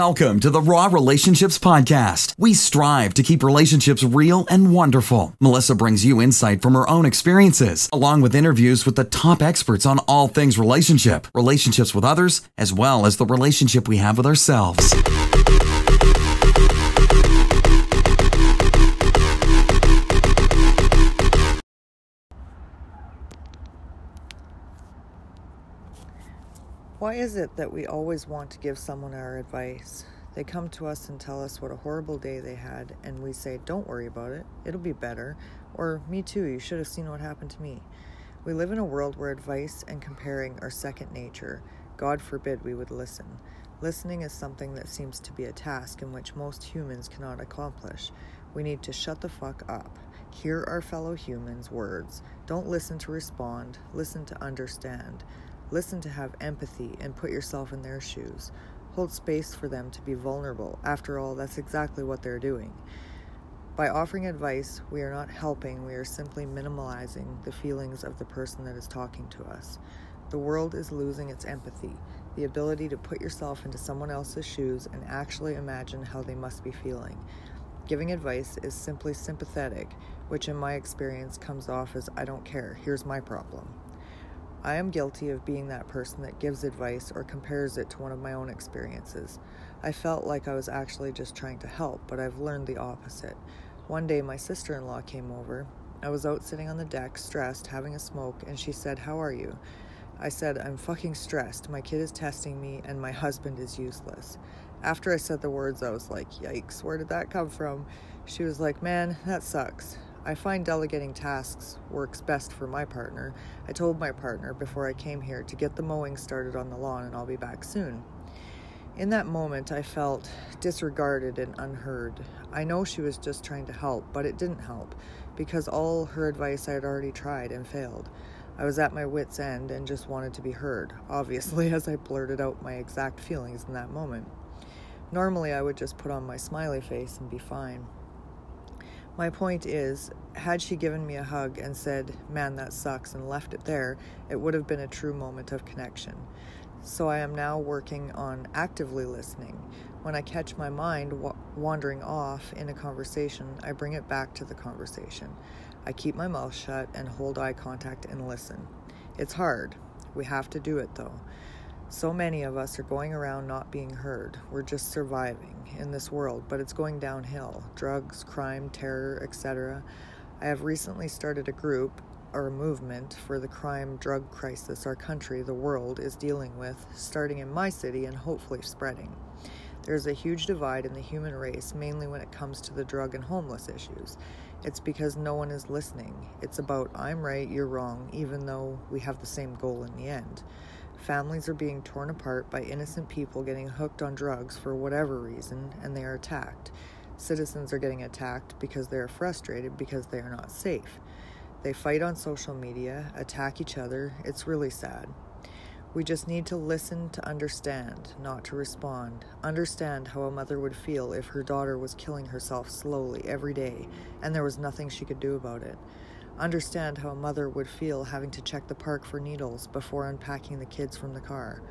Welcome to the Raw Relationships Podcast. We strive to keep relationships real and wonderful. Melissa brings you insight from her own experiences, along with interviews with the top experts on all things relationship, relationships with others, as well as the relationship we have with ourselves. Why is it that we always want to give someone our advice? They come to us and tell us what a horrible day they had, and we say, Don't worry about it, it'll be better. Or, Me too, you should have seen what happened to me. We live in a world where advice and comparing are second nature. God forbid we would listen. Listening is something that seems to be a task in which most humans cannot accomplish. We need to shut the fuck up. Hear our fellow humans' words. Don't listen to respond, listen to understand. Listen to have empathy and put yourself in their shoes. Hold space for them to be vulnerable. After all, that's exactly what they're doing. By offering advice, we are not helping, we are simply minimalizing the feelings of the person that is talking to us. The world is losing its empathy, the ability to put yourself into someone else's shoes and actually imagine how they must be feeling. Giving advice is simply sympathetic, which in my experience comes off as I don't care, here's my problem. I am guilty of being that person that gives advice or compares it to one of my own experiences. I felt like I was actually just trying to help, but I've learned the opposite. One day, my sister in law came over. I was out sitting on the deck, stressed, having a smoke, and she said, How are you? I said, I'm fucking stressed. My kid is testing me, and my husband is useless. After I said the words, I was like, Yikes, where did that come from? She was like, Man, that sucks. I find delegating tasks works best for my partner. I told my partner before I came here to get the mowing started on the lawn and I'll be back soon. In that moment, I felt disregarded and unheard. I know she was just trying to help, but it didn't help because all her advice I had already tried and failed. I was at my wits' end and just wanted to be heard, obviously, as I blurted out my exact feelings in that moment. Normally, I would just put on my smiley face and be fine. My point is, had she given me a hug and said, Man, that sucks, and left it there, it would have been a true moment of connection. So I am now working on actively listening. When I catch my mind wa- wandering off in a conversation, I bring it back to the conversation. I keep my mouth shut and hold eye contact and listen. It's hard. We have to do it though. So many of us are going around not being heard. We're just surviving in this world, but it's going downhill. Drugs, crime, terror, etc. I have recently started a group or a movement for the crime drug crisis our country, the world, is dealing with, starting in my city and hopefully spreading. There's a huge divide in the human race, mainly when it comes to the drug and homeless issues. It's because no one is listening. It's about I'm right, you're wrong, even though we have the same goal in the end. Families are being torn apart by innocent people getting hooked on drugs for whatever reason, and they are attacked. Citizens are getting attacked because they are frustrated because they are not safe. They fight on social media, attack each other. It's really sad. We just need to listen to understand, not to respond. Understand how a mother would feel if her daughter was killing herself slowly every day and there was nothing she could do about it. Understand how a mother would feel having to check the park for needles before unpacking the kids from the car.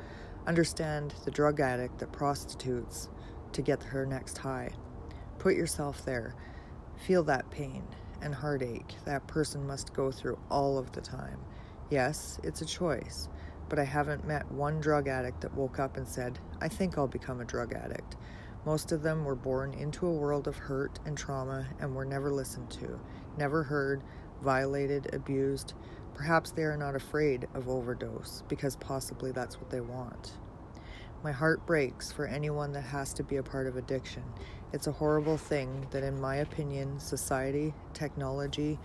Understand the drug addict that prostitutes to get her next high. Put yourself there. Feel that pain and heartache that person must go through all of the time. Yes, it's a choice, but I haven't met one drug addict that woke up and said, I think I'll become a drug addict. Most of them were born into a world of hurt and trauma and were never listened to, never heard, violated, abused. Perhaps they are not afraid of overdose because possibly that's what they want. My heart breaks for anyone that has to be a part of addiction. It's a horrible thing that, in my opinion, society, technology,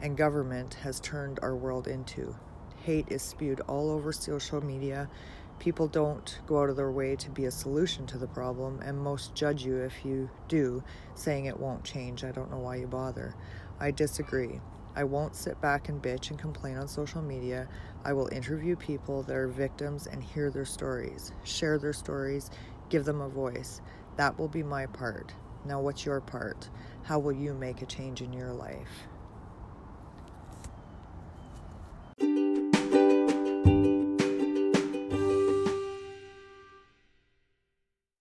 and government has turned our world into. Hate is spewed all over social media. People don't go out of their way to be a solution to the problem, and most judge you if you do, saying it won't change. I don't know why you bother. I disagree. I won't sit back and bitch and complain on social media. I will interview people that are victims and hear their stories, share their stories, give them a voice. That will be my part. Now, what's your part? How will you make a change in your life?